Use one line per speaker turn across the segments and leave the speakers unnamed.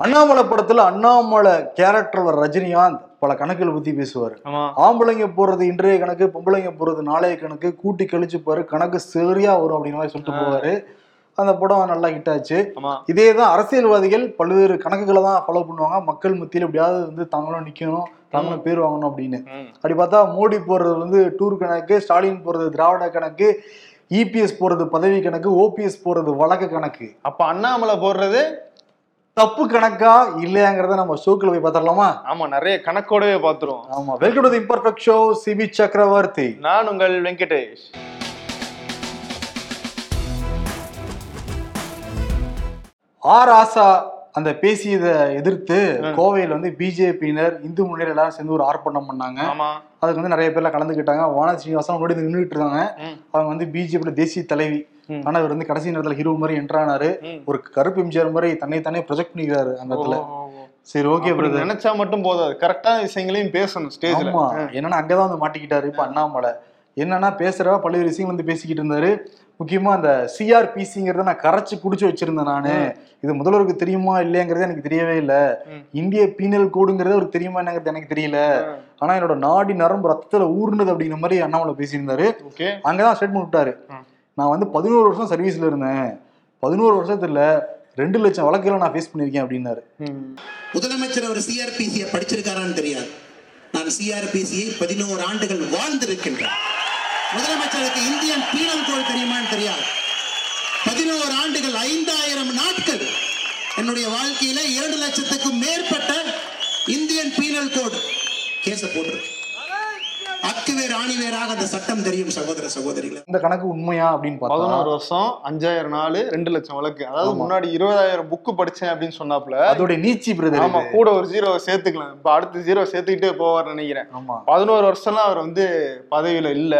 அண்ணாமலை படத்துல அண்ணாமலை கேரக்டர் வர ரஜினிகாந்த் பல கணக்குகளை பத்தி பேசுவாரு.
ஆமா.
ஆம்பளைங்க போறது இன்றைய கணக்கு பொம்பளைங்க போறது நாளைய கணக்கு கூட்டி கழிச்சு பாரு கணக்கு சரியா வரும் அப்படின்னு மாதிரி சொல்லிட்டு போவாரு. அந்த படம் நல்லா ஹிட் ஆச்சு. இதே தான் அரசியல்வாதிகள் பல்வேறு கணக்குகளை தான் ஃபாலோ பண்ணுவாங்க. மக்கள் மத்தியில் எப்படியாவது வந்து தாங்களும் நிக்கணும் தாங்களும் பேர் வாங்கணும் அப்படின்னு. அப்படி பார்த்தா மோடி போறது வந்து டூர் கணக்கு ஸ்டாலின் போறது திராவிட கணக்கு இபிஎஸ் போறது பதவி கணக்கு ஓபிஎஸ் போறது வழக்கு கணக்கு.
அப்ப அண்ணாமலை போடுறது
தப்பு கணக்கா இல்லையாங்கிறத நம்ம ஷோக்கில் போய் பார்த்துடலாமா?
ஆமா நிறைய கணக்கோடவே பாத்துருவோம்
ஆமா welcome to imperfect show Sibi Chakravarthy.
நான் உங்கள் வெங்கடேஷ்.
ஆர் ஆசா அந்த பேசியதை எதிர்த்து கோவையில் வந்து பிஜேபியினர் இந்து முன்னேற எல்லாரும் சேர்ந்து ஒரு ஆர்ப்பாட்டம் பண்ணாங்க. அதுக்கு வந்து நிறைய பேர்லாம் கலந்துக்கிட்டாங்க. வானதி ஸ்ரீனிவாசன் முன்னாடி நின்றுட்டு இருந்தாங்க. அவங்க வந்து பிஜேபியோட தேசிய தலைவி. ஆனா இவர் வந்து கடைசி நேரத்துல ஹீரோ மாதிரி என்ட்ரானாரு. ஒரு கருப்பு எம்ஜிஆர் மாதிரி தன்னை தானே ப்ரொஜெக்ட் பண்ணிக்கிறாரு அந்த இடத்துல. சரி ஓகே பிரதர்
நினைச்சா மட்டும் போதாது. கரெக்டான விஷயங்களையும் பேசணும் ஸ்டேஜ்ல
என்னன்னா அங்கதான் வந்து மாட்டிக்கிட்டாரு. இப்ப அண்ணாமலை. என்னன்னா பேசுறவ பல்வேறு விஷயங்கள் வந்து பேசிக்கிட்டு இருந்தாரு. முக்கியமா அந்த சிஆர்பிசிங்கிறத நான் கரைச்சு குடிச்சு வச்சிருந்தேன் நானு. இது முதல்வருக்கு தெரியுமா இல்லையாங்கிறது எனக்கு தெரியவே இல்ல. இந்திய பீனல் கோடுங்கிறது அவருக்கு தெரியுமா என்னங்கிறது எனக்கு தெரியல. ஆனா என்னோட நாடி நரம்பு ரத்தத்துல ஊர்னது அப்படிங்கிற மாதிரி அண்ணாமலை பேசியிருந்தாரு. அங்கதான் ஸ்டேட்மெண்ட் விட்டாரு. நான் வந்து பதினோரு வருஷம் சர்வீஸ்ல இருந்தேன். பதினோரு வருஷத்துல ரெண்டு லட்சம் வழக்குகளை நான் ஃபேஸ் பண்ணியிருக்கேன் அப்படின்னாரு.
முதலமைச்சர் அவர் சிஆர்பிசியை படிச்சிருக்காரான்னு தெரியாது. நான் சிஆர்பிசியை பதினோரு ஆண்டுகள் வாழ்ந்திருக்கின்றேன். முதலமைச்சருக்கு இந்தியன் பீனல் கோட் தெரியுமான்னு தெரியாது. பதினோரு ஆண்டுகள் ஐந்தாயிரம் நாட்கள் என்னுடைய வாழ்க்கையில இரண்டு லட்சத்துக்கும் மேற்பட்ட இந்தியன் பீனல் கோட் கேஸ போட்டிருக்கு. ஆணிவேராக அந்த சட்டம் தெரியும் சகோதர சகோதரிகளை.
இந்த கணக்கு உண்மையா அப்படின்னு
பதினோரு வருஷம் அஞ்சாயிரம் நாலு ரெண்டு லட்சம் வழக்கு. அதாவது முன்னாடி இருபதாயிரம் புக்கு படிச்சேன் அப்படின்னு சொன்னாப்ல
அதோட நீச்சி பிரதர்
ஆமா கூட ஒரு ஜீரோ சேர்த்துக்கலாம். இப்ப அடுத்த ஜீரோ சேர்த்துக்கிட்டே போவார் நினைக்கிறேன்.
ஆமா.
பதினோரு வருஷம்லாம் அவர் வந்து பதவியில இல்ல.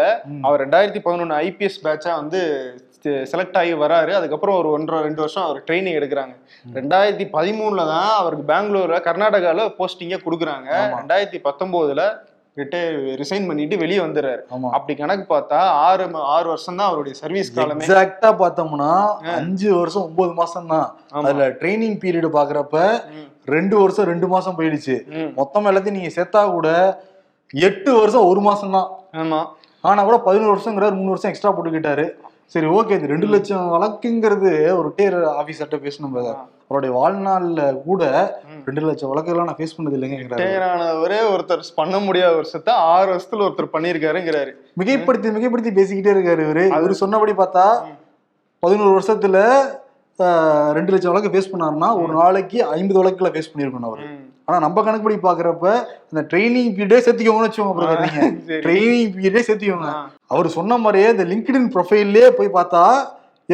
அவர் ரெண்டாயிரத்தி பதினொன்னு ஐபிஎஸ் பேட்சா வந்து செலக்ட் ஆகி வராரு. அதுக்கப்புறம் ஒரு ஒன்றரை ரெண்டு வருஷம் அவர் ட்ரைனிங் எடுக்கிறாங்க. ரெண்டாயிரத்தி பதிமூணுல தான் அவருக்கு பெங்களூர்ல கர்நாடகால போஸ்டிங்கே கொடுக்குறாங்க. ரெண்டாயிரத்தி பத்தொன்பதுல ரிட்டையர் ரிசைன் பண்ணிட்டு வெளியே வந்துடுறாரு. அப்படி கணக்கு பார்த்தா ஆறு ஆறு வருஷம் தான் அவருடைய சர்வீஸ் காலமே.
எக்ஸாக்டா பார்த்தோம்னா அஞ்சு வருஷம் ஒன்பது மாசம் தான். அதுல ட்ரைனிங் பீரியட் பாக்குறப்ப. ரெண்டு வருஷம் ரெண்டு மாசம் போயிடுச்சு. மொத்தம் எல்லாத்தையும் நீங்க சேர்த்தா கூட எட்டு வருஷம் ஒரு மாசம் தான்
ஆமா.
ஆனா கூட பதினோரு வருஷங்கிறாரு மூணு வருஷம் எக்ஸ்ட்ரா போட்டுக்கிட்டாரு. சரி ஓகே இது ரெண்டு லட்சம் வழக்குங்கிறது ஒரு ரிட்டையர் ஆபீசர்கிட்ட பேசணும் brother. அவருடைய வாழ்நாள்ல கூட ரெண்டு லட்சம் வழக்குலாம் நான் ஃபேஸ் பண்ணது
ரிட்டையர் ஆனவரே ஒருத்தர் பண்ண முடியாத வருஷத்தை ஆறு வருஷத்துல ஒருத்தர் பண்ணியிருக்காருங்கிறாரு.
மிகைப்படுத்தி மிகைப்படுத்தி பேசிக்கிட்டே இருக்காரு இவரு. அவரு சொன்னபடி பார்த்தா பதினோரு வருஷத்துல ரெண்டு லட்சம் வழக்கு ஃபேஸ் பண்ணாருன்னா ஒரு நாளைக்கு ஐம்பது வழக்குல ஃபேஸ் பண்ணிருக்கணும் அவரு. ஆனா நம்ம கணக்குப்படி பாக்குறப்ப அந்த ட்ரைனிங் பீரியடே சேர்த்துக்கோங்கன்னு வச்சுக்கோங்க. ட்ரைனிங் பீரியடே சேர்த்துக்கோங்க. அவர் சொன்ன மாதிரியே இந்த லிங்க்டின் ப்ரொஃபைல்லே போய் பார்த்தா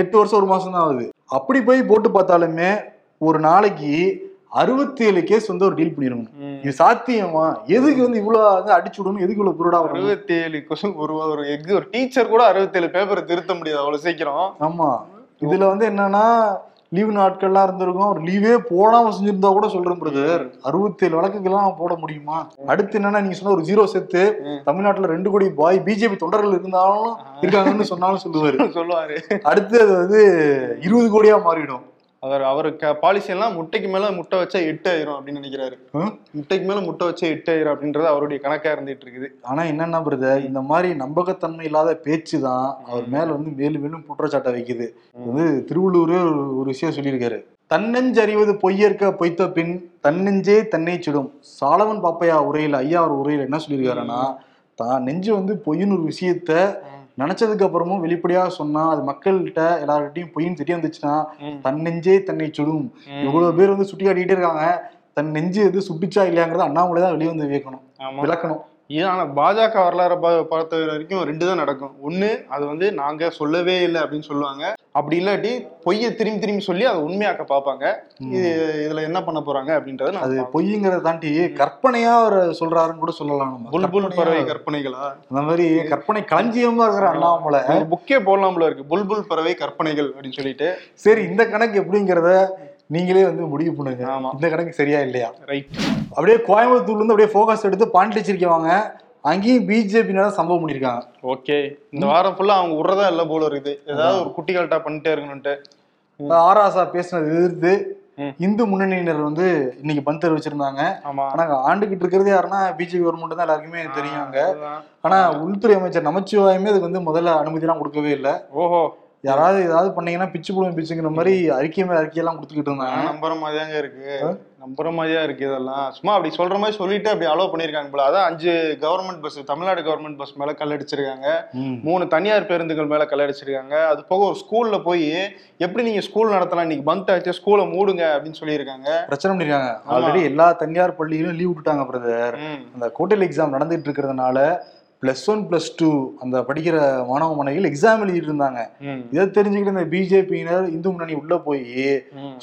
எட்டு வருஷம் ஒரு மாசம் தான் ஆகுது. அப்படி போய் போட்டு பார்த்தாலுமே ஒரு நாளைக்கு அறுபத்தி ஏழு கேஸ் வந்து ஒரு டீல் பண்ணிருக்கணும். இது சாத்தியமா? எதுக்கு வந்து இவ்வளவு வந்து அடிச்சு விடணும்? எதுக்கு இவ்வளவு வரணும்?
அறுபத்தி ஏழு கொஸ்டின் ஒரு ஒரு எக் ஒரு டீச்சர் கூட அறுபத்தி ஏழு பேப்பரை திருத்த முடியாது அவ்வளவு சீக்கிரம்.
ஆமா. இதுல வந்து என்னன்னா லீவு நாட்கள்லாம் இருந்திருக்கும். ஒரு லீவே போடாம செஞ்சிருந்தா கூட சொல்றேன் பிரதர் அறுபத்தேழு வழக்குகள்லாம் போட முடியுமா? அடுத்து என்னன்னா நீங்க சொன்ன ஒரு ஜீரோ சேர்த்து தமிழ்நாட்டுல ரெண்டு கோடி பாய் பிஜேபி தொண்டர்கள் இருந்தாலும் இருக்காங்கன்னு சொன்னாலும் சொல்லுவாரு.
சொல்லுவாரு.
அடுத்து அது வந்து இருபது கோடியா மாறிடும்.
அவர் அவர் பாலிசி எல்லாம் முட்டைக்கு மேல முட்டை வச்சா எட்டு ஆயிரும் அப்படின்னு நினைக்கிறாரு? முட்டைக்கு மேல முட்டை வச்சா எட்டு ஆயிரும் அப்படின்றது அவருடைய கணக்கா இருந்துட்டு இருக்குது.
ஆனா என்னன்னா பிரதர் இந்த மாதிரி நம்பகத்தன்மை இல்லாத பேச்சு தான் அவர் மேல வந்து மேலும் மேலும் குற்றச்சாட்டை வைக்குது. வந்து திருவள்ளூரே ஒரு ஒரு விஷயம் சொல்லியிருக்காரு. தன்னெஞ்சறிவது பொய்யற்க பொய்த்த பின் தன்னெஞ்சே தன்னை சுடும். சாலவன் பாப்பையா உரையில ஐயா அவர் உரையில என்ன சொல்லியிருக்காருன்னா தான் நெஞ்சு வந்து பொய்ன்னு ஒரு விஷயத்த நினைச்சதுக்கு அப்புறமும் வெளிப்படையா சொன்னா அது மக்கள்கிட்ட எல்லார்கிட்டயும் பொய்ன்னு தெரிய வந்துச்சுன்னா. தன் நெஞ்சே தன்னை சுடும். இவ்வளவு பேர் வந்து சுட்டி காட்டிட்டே இருக்காங்க. தன் நெஞ்சு வந்து சுட்டுச்சா இல்லையாங்கிறத அண்ணாமலை தான் வெளியே வந்து வைக்கணும்
ஆமா.
விளக்கணும்.
இது ஆனா பாஜக வரலாறு பார்த்த வரைக்கும் ரெண்டு தான் நடக்கும். ஒண்ணு அது வந்து நாங்க சொல்லவே இல்லை அப்படின்னு சொல்லுவாங்க. அப்படி இல்லாட்டி பொய்யை திரும்பி திரும்பி சொல்லி அதை உண்மையாக்க பார்ப்பாங்க. இது இதுல என்ன பண்ண போறாங்க அப்படின்றத
அது பொய்ங்கிறத தாண்டி கற்பனையா அவர் சொல்றாருன்னு கூட சொல்லலாம் நம்ம.
புல்புல்
கற்பனையா
பறவை கற்பனைகளா?
அந்த மாதிரி கற்பனை களஞ்சியமா இருக்கிற அண்ணாமலை
புக்கே போடலாம்ல இருக்கு. புல்புல் பறவை கற்பனைகள் அப்படின்னு சொல்லிட்டு.
சரி இந்த கணக்கு எப்படிங்கிறத நீங்களே வந்து முடிவு பண்ணுங்க. இந்த கணக்கு சரியா இல்லையா?
ரைட்
அப்படியே கோயம்புத்தூர்ல இருந்து அப்படியே ஃபோக்கஸ் எடுத்து பாண்டிச்சேரிக்கு வாங்க அங்கேயும் பிஜேபி சம்பவம் பண்ணிருக்காங்க.
ஓகே இந்த வாரம் ஃபுல்லா அவங்க விடுறதா இல்ல போல இருக்குது. ஏதாவது ஒரு குட்டிகள்ட்டா பண்ணிட்டே இருக்கணும்ட்டு
ஆராசா பேசினது எதிர்த்து. இந்து முன்னணியினர் வந்து இன்னைக்கு பந்த் தெரிவிச்சிருந்தாங்க ஆனா ஆண்டுகிட்டு இருக்கிறது யாருன்னா பிஜேபி கவர்மெண்ட் தான் எல்லாருக்குமே தெரியும் அங்க. ஆனா உள்துறை அமைச்சர் நமச்சிவாயமே அதுக்கு வந்து முதல்ல அனுமதிலாம் கொடுக்கவே இல்லை.
ஓஹோ.
யாராவது ஏதாவது பண்ணீங்கன்னா பிச்சு புடுங்க பிச்சுங்கிற மாதிரி அறிக்கை மேல அறிக்கையெல்லாம் கொடுத்துக்கிட்டு இருந்தாங்க.
நம்புற மாதிரிதாங்க இருக்கு. நம்புற மாதிரியா இருக்கு இதெல்லாம். சும்மா அப்படி சொல்ற மாதிரி சொல்லிட்டு அப்படி அலோவ் பண்ணிருக்காங்க போல. அதான் அஞ்சு government bus Tamil Nadu government bus மேல கல் அடிச்சிருக்காங்க.
ம்.
மூணு தனியார் பேருந்துகள் மேல கல் அடிச்சிருக்காங்க. அது போக ஒரு ஸ்கூல்ல போய் எப்படி நீங்க ஸ்கூல் நடத்தலாம்? இன்னைக்கு பந்த் ஆச்சு ஸ்கூலை மூடுங்க அப்படின்னு சொல்லியிருக்காங்க.
பிரச்சனை பண்ணிருக்காங்க. ஆல்ரெடி எல்லா தனியார் பள்ளிகளும் லீவ் விட்டுட்டாங்க பிரதர். அந்த கோட்டையில் எக்ஸாம் நடந்துட்டு இருக்கிறதுனால பிளஸ் ஒன் பிளஸ் டூ அந்த படிக்கிற மாணவ மாணவிகள் எக்ஸாம் எழுதிட்டு இருந்தாங்க. இதை தெரிஞ்சுக்கிட்டு இந்த பிஜேபியினர் இந்து முன்னணி உள்ள போய்.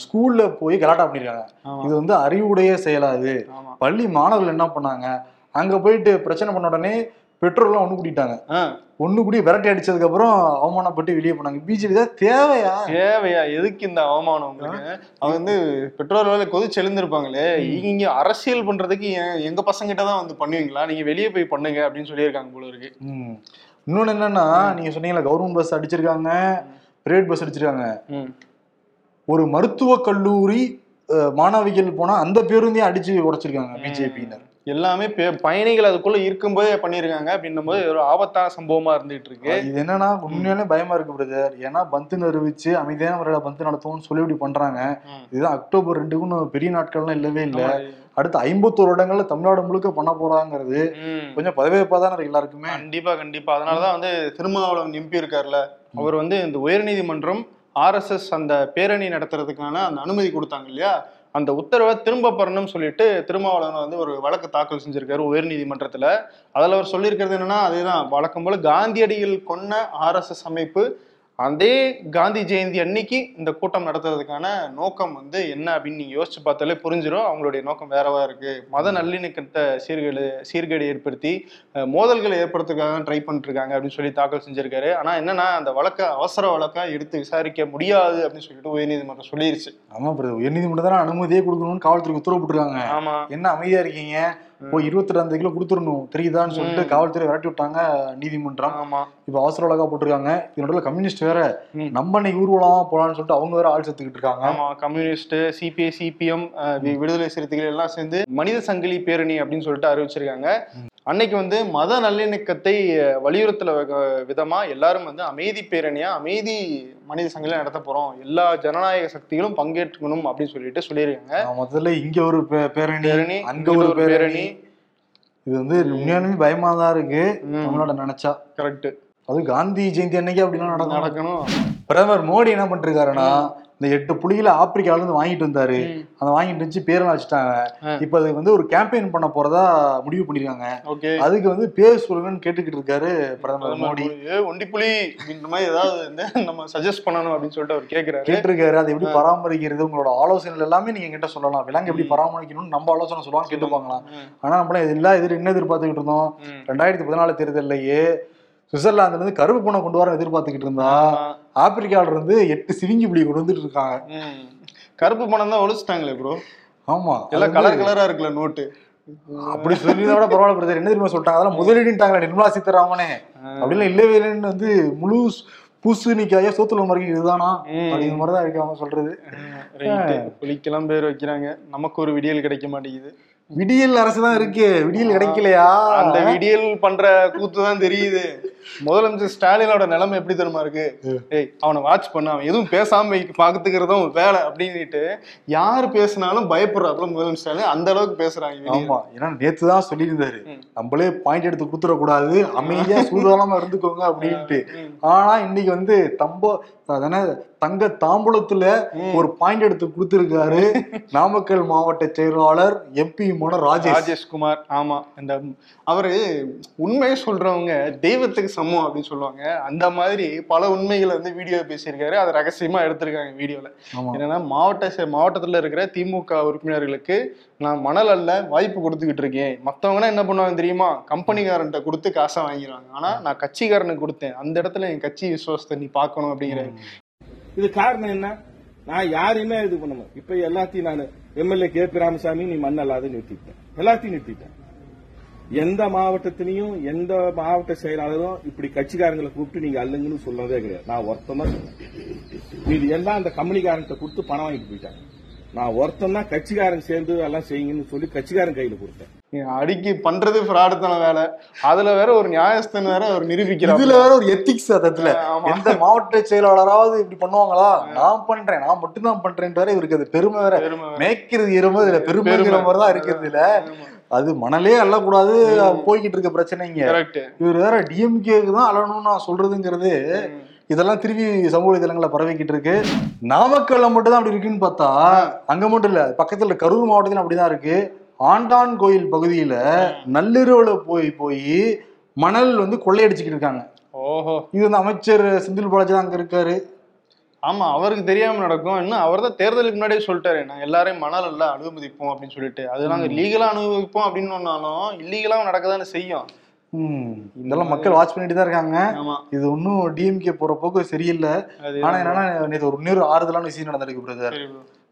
ஸ்கூல்ல போய் கலாட்டா பண்ணிருக்காங்க. இது வந்து அறிவுடைய செயலா இது
ஆமா
பள்ளி மாணவர்கள் என்ன பண்ணாங்க அங்க போயிட்டு பிரச்சனை பண்ண உடனே பெட்ரோல்லாம் ஒண்ணு கூட்டிட்டாங்க
ஆ,
ஒண்ணு கூடி விரட்டி அடிச்சதுக்கு அப்புறம் அவமானப்பட்டு வெளியே போனாங்க. பிஜேபி தான் தேவையா?
தேவையா? எதுக்கு இந்த அவமானம் உங்களுக்கு? அவங்க வந்து பெட்ரோல் விலை கொதிச்சு எழுந்திருப்பாங்களே. இங்க அரசியல் பண்றதுக்கு எங்க பசங்கிட்ட தான் வந்து பண்ணுவீங்களா? நீங்க வெளியே போய் பண்ணுங்க அப்படின்னு சொல்லியிருக்காங்க போல இருக்கு.
ம். இன்னொன்னு என்னன்னா நீங்க சொன்னீங்களா கவர்மெண்ட் பஸ் அடிச்சிருக்காங்க பிரைவேட் பஸ் அடிச்சிருக்காங்க.
ம்.
ஒரு மருத்துவக் கல்லூரி மாணவிகள் போனா அந்த பேருந்தையும் அடிச்சு உடைச்சிருக்காங்க பிஜேபியினர்
எல்லாமே பயணிகள் அதுக்குள்ள இருக்கும்போதே பண்ணிருக்காங்க. அப்படின்னும் போது ஒரு ஆபத்தான சம்பவமா இருந்துட்டு இருக்கு
இது என்னன்னா உண்மையாலே பயமா இருக்கு பிரதர் ஏன்னா பந்து நிறுவிச்சு அமைதியான முறையில பந்து நடத்துவோம்னு சொல்லி இப்படி பண்றாங்க. இதுதான் அக்டோபர் ரெண்டுக்கும் பெரிய நாட்கள்லாம் இல்லவே இல்ல. அடுத்து ஐம்பத்தோரு இடங்கள்ல தமிழ்நாடு முழுக்க பண்ண போறாங்கிறது. கொஞ்சம் பதவியப்பா தான் இருக்கு எல்லாருக்குமே.
கண்டிப்பா கண்டிப்பா. அதனாலதான் வந்து திருமாவளவன் எம்பி இருக்கார்ல அவர் வந்து இந்த உயர்நீதிமன்றம் ஆர்எஸ்எஸ் அந்த பேரணி நடத்துறதுக்கான அந்த அனுமதி கொடுத்தாங்க இல்லையா? அந்த உத்தரவை திரும்ப பெறணும்னு சொல்லிட்டு திருமாவளவன் வந்து ஒரு வழக்கு தாக்கல் செஞ்சிருக்காரு உயர்நீதிமன்றத்தில். அதில் அவர் சொல்லியிருக்கிறது என்னன்னா அதேதான். வழக்கம் போல காந்தியடிகள் கொன்ன ஆர்எஸ்எஸ் அமைப்பு அதே காந்தி ஜெயந்தி அன்னைக்கு இந்த கூட்டம் நடத்துறதுக்கான நோக்கம் வந்து என்ன அப்படின்னு நீங்க யோசிச்சு பார்த்தாலே புரிஞ்சிடும் அவங்களுடைய நோக்கம் வேறவா இருக்கு. மத நல்லிணக்கத்தை சீர்கேடு சீர்கேடு ஏற்படுத்தி மோதல்களை ஏற்படுத்துறதுக்காக ட்ரை பண்ணிட்டு இருக்காங்க அப்படின்னு சொல்லி தாக்கல் செஞ்சிருக்காரு. ஆனா என்னன்னா அந்த வழக்கை அவசர வழக்கா எடுத்து விசாரிக்க முடியாது அப்படின்னு சொல்லிட்டு உயர்நீதிமன்றம் சொல்லிருச்சு.
ஆமா பிரதர் உயர்நீதிமன்றம் தானே அனுமதியே கொடுக்கணும்னு காவல்துறைக்கு உத்தரவு போட்டுருக்காங்க.
ஆமா.
என்ன அமைதியா இருக்கீங்க? போய் இருபத்தி ரெண்டு கிலோ கொடுத்துடணும். தெரியுதான்னு சொல்லிட்டு காவல்துறை விரட்டி விட்டாங்க நீதிமன்றம்.
ஆமா.
இப்ப அவசர வழக்கா போட்டிருக்காங்க. இதனோட கம்யூனிஸ்ட் வேற. நம்ம இன்னைக்கு ஊர்வலமா போலான்னு சொல்லிட்டு அவங்க வேற ஆள் செத்துக்கிட்டு இருக்காங்க.
ஆமா கம்யூனிஸ்ட் சிபிஐ சிபிஎம் விடுதலை சிறுத்தைகள் எல்லாம் சேர்ந்து மனித சங்கிலி பேரணி அப்படின்னு சொல்லிட்டு அறிவிச்சிருக்காங்க. அன்னைக்கு வந்து மத நல்லிணக்கத்தை வலியுறுத்தல விதமா எல்லாரும் வந்து அமைதி பேரணியா அமைதி மனித சங்கிலி நடத்த போறோம். எல்லா ஜனநாயக சக்திகளும் பங்கேற்றுக்கணும் அப்படின்னு சொல்லிட்டு சொல்லியிருக்காங்க.
முதல்ல இங்க ஒரு பே- பேரணி
பேரணி
அங்க ஒரு பேரணி. இது வந்து உண்மையாலுமே பயமா தான் இருக்கு தமிழ்நாடு நினைச்சா.
கரெக்ட்
அது காந்தி ஜெயந்தி அன்னைக்கு அப்படிலாம் நடக்கும்.
நடக்கணும்.
பிரதமர் மோடி என்ன பண்ணிருக்காருன்னா இந்த எட்டு புலிகளை ஆப்பிரிக்கால இருந்து வாங்கிட்டு வந்தாரு. அதை வாங்கிட்டு வச்சு பேரெல்லாம் வச்சுட்டாங்க. இப்ப அது வந்து ஒரு கேம்பெயின் பண்ண போறதா முடிவு பண்ணிருக்காங்க. அதுக்கு வந்து பேர் சொல்லுங்கன்னு கேட்டுக்கிட்டு இருக்காரு பிரதமர் மோடி.
ஒண்டி புலி அப்படின்ற மாதிரி ஏதாவது நம்ம சஜஸ்ட் பண்ணணும் அப்படின்னு சொல்லிட்டு அவர் கேக்குறாரு.
கேட்டிருக்காரு. அதை எப்படி பராமரிக்கிறது? உங்களோட ஆலோசனைகள் எல்லாமே நீங்க என்கிட்ட சொல்லலாம். விலங்கு எப்படி பராமரிக்கணும்னு நம்ம ஆலோசனை சொல்லுவாங்க கேட்டுப்பாங்களாம். ஆனா நம்மள இது எல்லாம் எதிர் என்ன எதிர்பார்த்துக்கிட்டு இருந்தோம். ரெண்டாயிரத்தி பதினாலு தேர்தல்லையே சுவிட்சர்லாந்துல இருந்து கருப்பு பூனை கொண்டு வர எதிர்பார்த்துக்கிட்டு இருந்தா. ஆப்பிரிக்கால இருந்து எட்டு சிவிங்கி புலி கொண்டு வந்துட்டு இருக்காங்க.
கருப்பு பணம் தான் ஒழிச்சிட்டாங்களே ப்ரோ
ஆமா
எல்லாம் கலர் கலரா இருக்குல்ல நோட்டு
அப்படி சொல்லி விட பரவாயில்ல பிரதர் என்ன தெரியுமா சொல்லிட்டாங்க? அதெல்லாம் முதலீடுட்டாங்களே நிர்மலா சீதாராமனே. அப்படிலாம் இல்லவே இல்லைன்னு வந்து முழு பூசணிக்காய சோத்துல மறைக்க இதுதானா. அப்படிங்கிற மாதிரி தான் இருக்கு அவங்க சொல்றது.
புலிக்கெல்லாம் பேர் வைக்கிறாங்க. நமக்கு ஒரு விடியல் கிடைக்க மாட்டேங்குது.
விடியல் அரசு தான் இருக்கு. விடியல் கிடைக்கலையா?
அந்த விடியல் பண்ற கூத்து தான் தெரியுது. முதலமைச்சர் ஸ்டாலினோட நிலைமை எப்படி தெரியுமா இருக்கு? ஏய் அவனை வாட்ச் பண்ண அவன் எதுவும் பேசாம பாத்துக்கிறதும் வேலை அப்படின்னுட்டு யார் பேசினாலும் பயப்படுறாப்புல முதலமைச்சர் ஸ்டாலின். அந்த அளவுக்கு பேசுறாங்க.
ஆமா ஏன்னா நேத்து தான் சொல்லியிருந்தாரு. நம்மளே பாயிண்ட் எடுத்து கொடுத்துட கூடாது அமைதியா சூதானமா இருந்துக்கோங்க அப்படின்ட்டு. ஆனா இன்னைக்கு வந்து தம்போ அதானே தங்க தாம்பூலத்துல ஒரு பாயிண்ட் எடுத்து கொடுத்திருக்காரு நாமக்கல் மாவட்ட செயலாளர் எம்பி மோன ராஜேஷ்.
ராஜேஷ்குமார் ஆமா. இந்த அவரு உண்மையை சொல்றவங்க தெய்வத்துக்கு சமம் அப்படின்னு சொல்லுவாங்க. அந்த மாதிரி பல உண்மைகளை வந்து வீடியோ பேசியிருக்காரு. அதை ரகசியமா எடுத்திருக்காங்க வீடியோல. என்னன்னா மாவட்ட மாவட்டத்துல இருக்கிற திமுக உறுப்பினர்களுக்கு நான் மணல் அல்ல வாய்ப்பு கொடுத்துக்கிட்டு இருக்கேன். மத்தவங்கன்னா என்ன பண்ணுவாங்க தெரியுமா? கம்பெனிக்காரன்ட்ட கொடுத்து காசை வாங்கிடுவாங்க. ஆனா நான் கட்சிக்காரனுக்கு கொடுத்தேன். அந்த இடத்துல என் கட்சி விசுவாசத்தை நீ பார்க்கணும் அப்படிங்கிற
இது காரணம் என்ன? நான் யாரையுமே இது பண்ண மாட்டேன். இப்ப எல்லாத்தையும் நான் எம்எல்ஏ கே. பி. ராமசாமி நீ மண்ணல்லாத நிறுத்திட்டேன். எல்லாத்தையும் நிறுத்திட்டேன். எந்த மாவட்டத்திலையும் எந்த மாவட்ட செயலாளரும் இப்படி கட்சிக்காரங்களை கூப்பிட்டு நீங்க அல்லுங்கன்னு சொன்னதே கிடையாது. நான் ஒருத்தமா சொன்னேன் இது எல்லாம் அந்த கம்பெனிக்காரன்ட்ட கொடுத்து பணம் வாங்கிட்டு போயிட்டாங்க. நான் ஒருத்தன் தான் கட்சிக்காரன் சேர்ந்து எல்லாம் செய்யுங்கன்னு சொல்லி கட்சிக்காரன் கையில கொடுத்தேன்.
அடிக்கி பண்றது ஃப்ராடுத்தன வேலை. அதுல வேற ஒரு நியாயஸ்தன் வேற அவர் நிரூபிக்கிறார்
இதுல வேற ஒரு எத்திக்ஸ் அதத்துல
ஆமா.
எந்த மாவட்ட செயலாளராவது இப்படி பண்ணுவாங்களா? நான் பண்றேன். நான் மட்டும்தான் பண்றேன் வேற இவருக்கு அது பெருமை வேற. மேய்க்கிறது இரும இதுல பெருமைங்கிற மாதிரி தான் இருக்கிறது இல்ல அது மணலே அள்ளக்கூடாது. போய்கிட்டு இருக்க பிரச்சனைங்க. இவர் வேற டிஎம்கேக்கு தான் அழணும்னு நான் சொல்றதுங்கிறது இதெல்லாம் திரும்பி சமூக வலைதளங்கள்ல பரவிக்கிட்டு இருக்கு. நாமக்கல்ல மட்டும் தான் அப்படி இருக்குன்னு பார்த்தா அங்க மட்டும் இல்ல பக்கத்துல கரூர் மாவட்டத்துல அப்படிதான் இருக்கு. ஆண்டான் கோயில் பகுதியில நள்ளிரவுல போய் போய் மணல் வந்து கொள்ளையடிச்சுக்கிட்டு இருக்காங்க.
ஓஹோ.
இது வந்து அமைச்சர் செந்தில் பாலாஜி தான் அங்க இருக்காரு.
ஆமா அவருக்கு தெரியாம நடக்கும். இன்னும் அவர் தான் தேர்தலுக்கு முன்னாடியே சொல்லிட்டாரு. நாங்க எல்லாரையும் மணல் இல்ல அனுமதிப்போம் அப்படின்னு சொல்லிட்டு. அது நாங்க லீகலா அனுபவிப்போம் அப்படின்னு ஒன்னாலும் இல்லீகலாவும் நடக்கதானே செய்யும்.
இதெல்லாம் மக்கள் வாட்ச் பண்ணிட்டு தான் இருக்காங்க.
ஆமா.
இது ஒன்றும் டிஎம்கே போற போக்கு சரியில்லை. ஆனா என்னன்னா நேற்று ஒரு இன்னொரு ஆறுதலான விஷயம் நடந்திருக்கு பிரதர்.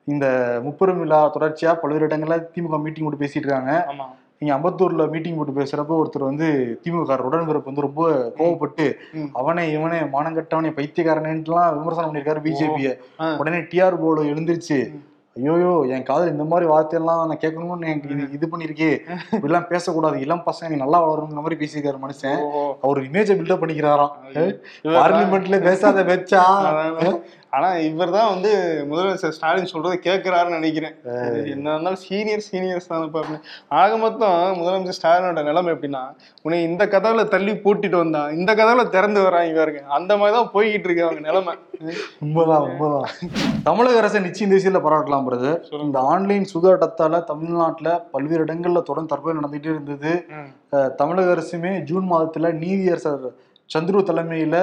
இந்த முப்பெரும் விழா தொடர்ச்சியா பல்வேறு இடங்கள்ல திமுக மீட்டிங் போட்டு பேசிட்டு இருக்காங்க.
ஆமா.
இங்க அம்பத்தூர்ல மீட்டிங் போட்டு பேசுறப்ப ஒருத்தர் வந்து திமுக உடன்பிறப்பு வந்து ரொம்ப கோவப்பட்டு. அவனை இவனே மானங்கட்டவனை பைத்தியக்காரனேன்ட்டுலாம் விமர்சனம் பண்ணியிருக்காரு பிஜேபிய. உடனே டிஆர் போர்டு எழுந்திருச்சு ஐயோயோ என் காதல் இந்த மாதிரி வார்த்தையெல்லாம் நான் கேட்கணும்னு எனக்கு இது இது பண்ணிருக்கே. இப்படிலாம் பேசக்கூடாது. இளம் பசங்க நீ நல்லா வளரணுங்கிற மாதிரி பேசியிருக்காரு மனுஷன். அவர் இமேஜை பில்டப் பண்ணிக்கிறாராம். பார்லிமெண்ட்ல பேசாத வச்சா.
ஆனா இவர் தான் வந்து முதலமைச்சர் ஸ்டாலின் சொல்றதை கேட்கிறாருன்னு நினைக்கிறேன். என்ன இருந்தாலும் சீனியர் சீனியர்ஸ் தான் அப்படின்னு. ஆக மொத்தம் முதலமைச்சர் ஸ்டாலினோட நிலைமை எப்படின்னா உன்னை இந்த கதவுல தள்ளி பூட்டிட்டு வந்தான் இந்த கதவுல திறந்து வராங்க பாருங்க. அந்த மாதிரி தான் போய்கிட்டு இருக்கு அவங்க நிலைமை.
உண்மைதான் உண்மைதான். தமிழக அரசை நிச்சயம் இந்த விஷயத்துல பாராட்டலாம் பிரதர் இந்த ஆன்லைன் சூதாட்டத்தால தமிழ்நாட்டுல பல்வேறு இடங்கள்ல தொடர்ந்து தற்கொலை நடந்துகிட்டே இருந்தது. தமிழக அரசுமே ஜூன் மாதத்துல நீதியரசர் சந்துரு தலைமையில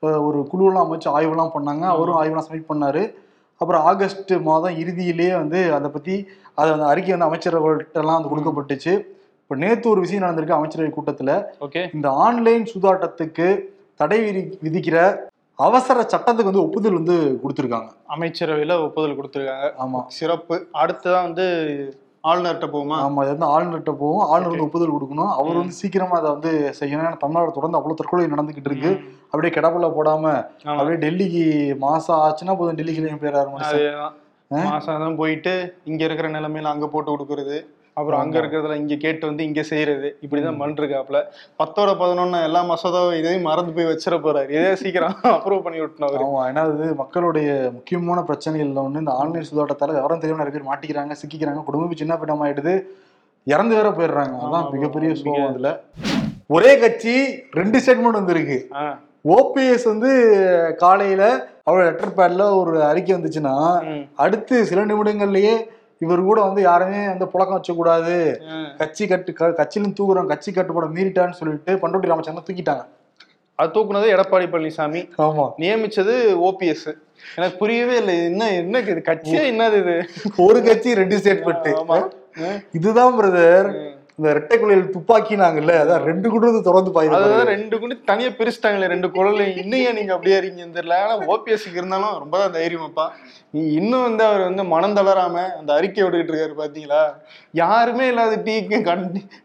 ஒரு குழுவெல்லாம் அமைச்சு ஆய்வுலாம் பண்ணாங்க. அவரும் ஆய்வுலாம் சப்மிட் பண்ணாரு. அப்புறம் ஆகஸ்ட் மாதம் இறுதியிலேயே வந்து அதை பத்தி அது அந்த அறிக்கை வந்து அமைச்சர்கள்ட்ட எல்லாம் வந்து கொடுக்கப்பட்டுச்சு. இப்போ நேத்து ஒரு விஷயம் நடந்திருக்கு அமைச்சரவை கூட்டத்துல.
ஓகே.
இந்த ஆன்லைன் சூதாட்டத்துக்கு தடை விதி விதிக்கிற அவசர சட்டத்துக்கு வந்து ஒப்புதல் வந்து கொடுத்துருக்காங்க.
அமைச்சரவையில ஒப்புதல் கொடுத்துருக்காங்க.
ஆமா.
சிறப்பு. அடுத்துதான் வந்து ஆளுநர்கிட்ட போகுமா?
ஆமா அது வந்து ஆளுநர்கிட்ட போகும். ஆளுநர் வந்து ஒப்புதல் கொடுக்கணும். அவர் வந்து சீக்கிரமா அதை வந்து செய்யணும். ஏன்னா தமிழ்நாடு தொடர்ந்து அவ்வளவு தற்கொலை நடந்துகிட்டு இருக்கு. அப்படியே கிடப்புல போடாம. அப்படியே டெல்லிக்கு மாசம் ஆச்சுன்னா போதும். டெல்லிக்கு போயிடாரு மனுஷன்.
அதேதான். மாசம் தான் போயிட்டு இங்க இருக்கிற நிலைமையில அங்க போட்டு கொடுக்கறது. அப்புறம் அங்க இருக்கிறதுல இங்க கேட்டு வந்து இங்க செய்யறது. இப்படிதான் பண்ணிருக்காப்ல பத்தோட பதினொன்னு எல்லா மசோதாவும் இதையும் மறந்து போய் வச்சிட போறாரு. இதே சீக்கிரம் அப்ரூவ் பண்ணி விட்டணும் அவரு
ஆமா ஏன்னா அது மக்களுடைய முக்கியமான பிரச்சனைகள்ல ஒண்ணு இந்த ஆன்லைன் சூதாட்டத்தால விவரம் தெரியாம நிறைய பேர் மாட்டிக்கிறாங்க சிக்கிக்கிறாங்க. குடும்பம் சின்ன பின்னம் ஆயிடுது? இறந்து வேற போயிடுறாங்க. அதான் மிகப்பெரிய
மிக-
சோகம் அதுல. ஒரே கட்சி ரெண்டு ஸ்டேட்மெண்ட் வந்திருக்கு ஓபிஎஸ் வந்து காலையில அவரோட லெட்டர் பேட்ல ஒரு அறிக்கை வந்துச்சுன்னா அடுத்து சில நிமிடங்கள்லயே இவர் கூட வந்து யாருமே வந்து புழக்கம் வச்சக்கூடாது. கட்சி கட்டு க- கட்சியிலும் தூக்குறோம் கட்சி கட்டுப்பாட மீறிட்டான்னு சொல்லிட்டு பண்டோட்டி ராமச்சந்திரன் தூக்கிட்டாங்க.
அது தூக்குனது எடப்பாடி பழனிசாமி.
ஆமா.
நியமிச்சது ஓபிஎஸ் எனக்கு புரியவே இல்லை என்ன என்ன இது கட்சியே என்னது இது?
ஒரு கட்சி ரெண்டு ஸ்டேட்மெண்ட் இதுதான் பிரதர் இந்த ரெட்டை குளியல் துப்பாக்கினாங்கல்ல அதான் ரெண்டு குண்டு தொடர்ந்து பாயுது
அதாவது ரெண்டு குண்டு தனியா பிரிச்சுட்டாங்களே ரெண்டு குழந்தை இன்னும் நீங்க அப்படியே இருக்கீங்கன்னு தெரியல. ஆனா ஓபிஎஸ்க்கு இருந்தாலும் ரொம்ப தான் தைரியமாப்பா. நீ இன்னும் வந்து அவர் வந்து மனம் தளராம அந்த அறிக்கை விட்டுக்கிட்டு இருக்காரு பாத்தீங்களா? யாருமே இல்லாத டீ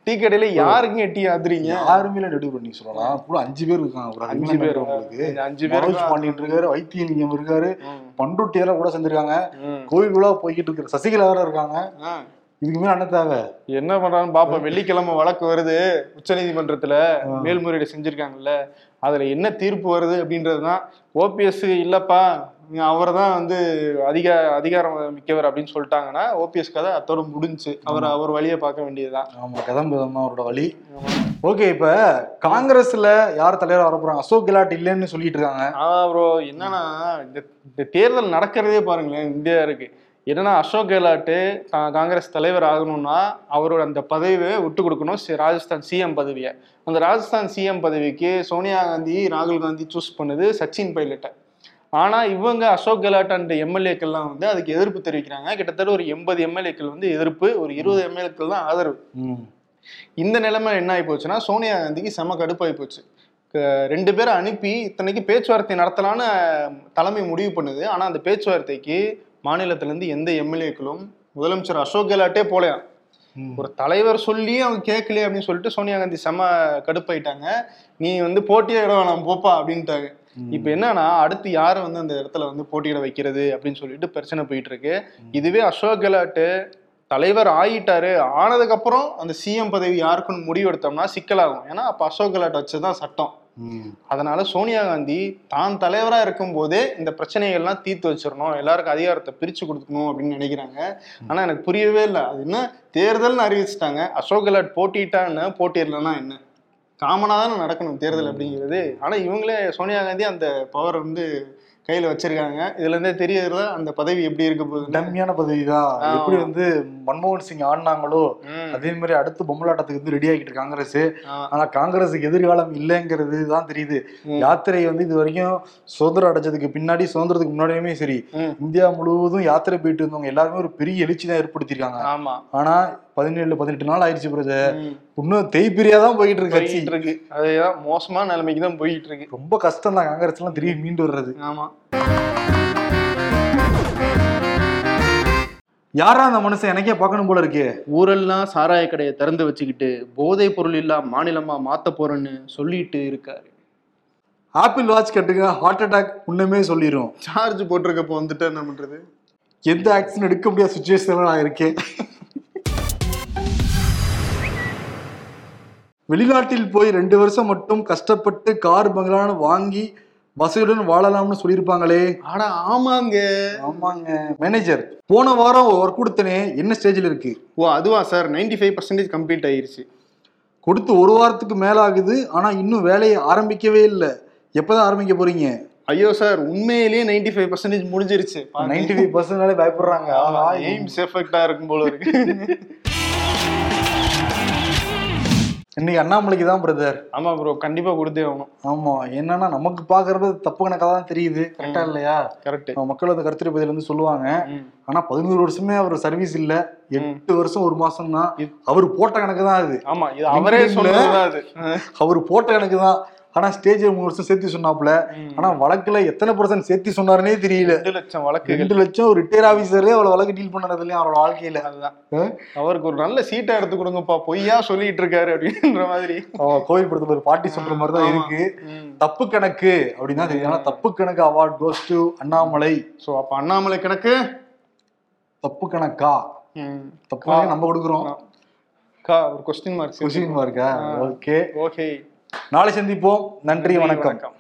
டீ கடையில யாருக்குங்க டீ ஆத்துறீங்க?
யாருமே ரெடி பண்ணி சொல்லலாம். கூட அஞ்சு பேர் இருக்காங்க ஒரு
அஞ்சு பேர்.
உங்களுக்கு
அஞ்சு பேர்
பாண்டியன் இருக்காரு வைத்தியலிங்கம் இருக்காரு. பண்டுட்டியெல்லாம் கூட சேர்ந்திருக்காங்க. கோயிலுக்குள்ள போய்கிட்டு இருக்கிற சசிகலா வேற இருக்காங்க. இதுக்கு மேல என்ன தேவை?
என்ன பண்றான்னு பாப்போம். வெள்ளிக்கிழமை வழக்கு வருது. உச்சநீதிமன்றத்துல மேல்முறையீடு செஞ்சிருக்காங்கல்ல. அதுல என்ன தீர்ப்பு வருது அப்படின்றதுதான். ஓபிஎஸ் இல்லப்பா அவர் தான் வந்து அதிக அதிகாரம் மிக்கவர் அப்படின்னு சொல்லிட்டாங்கன்னா ஓபிஎஸ் கதை அத்தோட முடிஞ்சு. அவர் அவர் வழியை பார்க்க வேண்டியதுதான்.
ஆமா கதம்பதம் தான் அவரோட வழி. ஓகே இப்ப காங்கிரஸ்ல யார் தலைவரா வர போறாங்க அசோக் கெலாட் இல்லைன்னு சொல்லிட்டு இருக்காங்க.
ப்ரோ என்னன்னா இந்த தேர்தல் நடக்கிறதே பாருங்களேன் இந்தியா இருக்கு. என்னன்னா அசோக் கெலாட்டு கா- காங்கிரஸ் தலைவர் ஆகணும்னா அவரோட அந்த பதவியை விட்டு கொடுக்கணும். ராஜஸ்தான் சிஎம் பதவியை. அந்த ராஜஸ்தான் சிஎம் பதவிக்கு சோனியா காந்தி ராகுல் காந்தி சூஸ் பண்ணுது சச்சின் பைலட்டை. ஆனா இவங்க அசோக் கெலாட் அண்ட் எம்எல்ஏக்கள்லாம் வந்து அதுக்கு எதிர்ப்பு தெரிவிக்கிறாங்க. கிட்டத்தட்ட ஒரு எண்பது எம்எல்ஏக்கள் வந்து எதிர்ப்பு ஒரு இருபது எம்எல்ஏக்கள் தான் ஆதரவு. இந்த நிலைமை என்ன ஆகி போச்சுன்னா சோனியா காந்திக்கு செம கடுப்பாகி போச்சு. ரெண்டு பேரை அனுப்பி இத்தனைக்கு பேச்சுவார்த்தை நடத்தலான்னு தலைமை முடிவு பண்ணுது. ஆனா அந்த பேச்சுவார்த்தைக்கு மாநிலத்துல இருந்து எந்த எம்எல்ஏக்களும் முதலமைச்சர் அசோக் கெலாட்டே போலையாம். ஒரு தலைவர் சொல்லி அவங்க கேட்கலையே அப்படின்னு சொல்லிட்டு சோனியா காந்தி செம கடுப்பாயிட்டாங்க. நீ வந்து போட்டியே இட வேணாம் போப்பா அப்படின்ட்டாங்க. இப்ப என்னன்னா அடுத்து யாரை வந்து அந்த இடத்துல வந்து போட்டியிட வைக்கிறது அப்படின்னு சொல்லிட்டு பிரச்சனை போயிட்டு இருக்கு இதுவே அசோக் கெலாட்டு தலைவர் ஆயிட்டாரு ஆனதுக்கு அப்புறம் அந்த சிஎம் பதவி யாருக்குன்னு முடிவு எடுத்தோம்னா சிக்கலாகும். ஏன்னா அப்ப அசோக் கெலாட் வச்சதுதான் சட்டம். அதனால சோனியா காந்தி தான் தலைவரா இருக்கும் போதே இந்த பிரச்சனைகள்லாம் தீர்த்து வச்சிடணும். எல்லாருக்கும் அதிகாரத்தை பிரிச்சு கொடுக்கணும் அப்படின்னு நினைக்கிறாங்க. ஆனா எனக்கு புரியவே இல்லை. அது என்ன தேர்தல்னு அறிவிச்சிட்டாங்க. அசோக் கெலாட் போட்டிட்டா என்ன போட்டிடலன்னா என்ன? காமனா தானே நடக்கணும் தேர்தல் அப்படிங்கிறது. ஆனா இவங்களே சோனியா காந்தி அந்த பவர் வந்து கையில வச்சிருக்காங்க. இதுல இருந்தே தெரியறதுல அந்த பதவி எப்படி இருக்க போகுது?
டம்மியான பதவி தான். எப்படி வந்து மன்மோகன் சிங் ஆடினாங்களோ அதே மாதிரி அடுத்து பொம்மலாட்டத்துக்கு வந்து ரெடி ஆகிட்டு காங்கிரஸ். ஆனா காங்கிரஸுக்கு எதிர்காலம் இல்லைங்கிறது தான் தெரியுது. யாத்திரை வந்து இது வரைக்கும் சுதந்திரம் அடைஞ்சதுக்கு பின்னாடி சுதந்திரத்துக்கு முன்னாடியுமே சரி. இந்தியா முழுவதும் யாத்திரை போயிட்டு இருந்தவங்க எல்லாருமே ஒரு பெரிய எழுச்சி தான் ஏற்படுத்தியிருக்காங்க ஆனா பதினேழு பதினெட்டு நாள் ஆயிடுச்சு
ம்.
இன்னும் தேய்பிரியா தான் போயிட்டு இருக்கு கட்சி.
இருக்கு அதுதான் மோசமான நிலைமைக்கு தான் போயிட்டு இருக்கு
ரொம்ப கஷ்டம் தான் காங்கிரஸ் எல்லாம் திரும்பி மீண்டு வர்றது.
ஆமா.
யாரா அந்த மனுஷன்? எனக்கே பார்க்கணும் போல இருக்கு.
ஊரெல்லாம் சாராய கடையை திறந்து வச்சுக்கிட்டு போதைப் பொருள் இல்லா மாநிலமா மாத்த போறேன்னு சொல்லிட்டு இருக்காரு.
ஆப்பிள் வாட்ச் கட்டுங்க ஹார்ட் அட்டாக் முன்னமே சொல்லிடும்
சார்ஜ் போட்டிருக்கப்போ வந்துட்டு என்ன பண்றது?
எந்த ஆக்ஷன் எடுக்க முடியாத சுச்சுவேஷன்ல நான் இருக்கேன். வெளிநாட்டில் போய் ரெண்டு வருஷம் மட்டும் கஷ்டப்பட்டு கார் பங்களான்னு வாங்கி வசதியுடன் வாழலாம்னு சொல்லியிருப்பாங்களே.
ஆனா ஆமாங்க.
ஆமாங்க. மேனேஜர் போன வாரம் ஒர்க் கொடுத்தனே என்ன ஸ்டேஜில் இருக்கு?
ஓ அதுவா சார்? 95% ஃபைவ் பர்சன்டேஜ் கம்ப்ளீட் ஆயிருச்சு.
கொடுத்து ஒரு வாரத்துக்கு மேல ஆகுது ஆனா இன்னும் வேலையை ஆரம்பிக்கவே இல்லை. எப்பதான் ஆரம்பிக்க போறீங்க?
ஐயோ சார் உண்மையிலேயே 95% ஃபைவ் பர்சன்டேஜ் முடிஞ்சிருச்சு
நைன்டி ஃபைவ் பர்சன்ட் பயப்படுறாங்க. ஆஹா,
எய்ம்ஸ் எஃபெக்டா இருக்கும் போல இருக்கு.
இன்னைக்கு அண்ணாமலைக்கு தான் பிரதர்
ஆமா ப்ரோ கண்டிப்பா கொடுத்தே ஆகணும்
ஆமா. என்னன்னா நமக்கு பாக்குறது தப்பு கணக்கா தான் தெரியுது. கரெக்டா இல்லையா?
கரெக்ட்
நம்ம மக்கள் அந்த கருத்துரை பதில் வந்து சொல்லுவாங்க. ஆனா பதினோரு வருஷமே அவர் சர்வீஸ் இல்ல. எட்டு வருஷம் ஒரு மாசம் தான் அவர் போட்ட கணக்கு தான் அது.
ஆமா இது அவரே அது.
அவர் போட்ட கணக்கு தான். ஆனா ஸ்டேஜ் மூணு வருஷம் சேர்த்து சொன்னாப்ல ஆனா வழக்குல எத்தனை பர்சன்ட் சேர்த்து சொன்னாருன்னே தெரியல.
ரெண்டு லட்சம் வழக்குகள்.
ரெண்டு லட்சம் ரிட்டையர் ஆபீசரே அவ்வளவு வழக்கு டீல் பண்ணது இல்லையா அவரோட வாழ்க்கையில?
அதுதான்? அவருக்கு ஒரு நல்ல சீட்டை எடுத்து கொடுங்கப்பா. பொய்யா சொல்லிட்டு இருக்காரு அப்படின்ற மாதிரி.
கோவில் படத்துல ஒரு பாட்டி சொல்ற மாதிரி தான் இருக்கு. தப்பு கணக்கு அப்படின்னு தெரியும். ஆனா தப்பு கணக்கு award goes to Annamalai.
So அப்ப அண்ணாமலை கணக்கு?
தப்பு கணக்கா. தப்பு நம்ம கொடுக்குறோம்.
கா. ஒரு கொஸ்டின் மார்க்
கொஸ்டின் இருக்கா ஓகே
ஓகே
நாளை சந்திப்போம். நன்றி
வணக்கம்.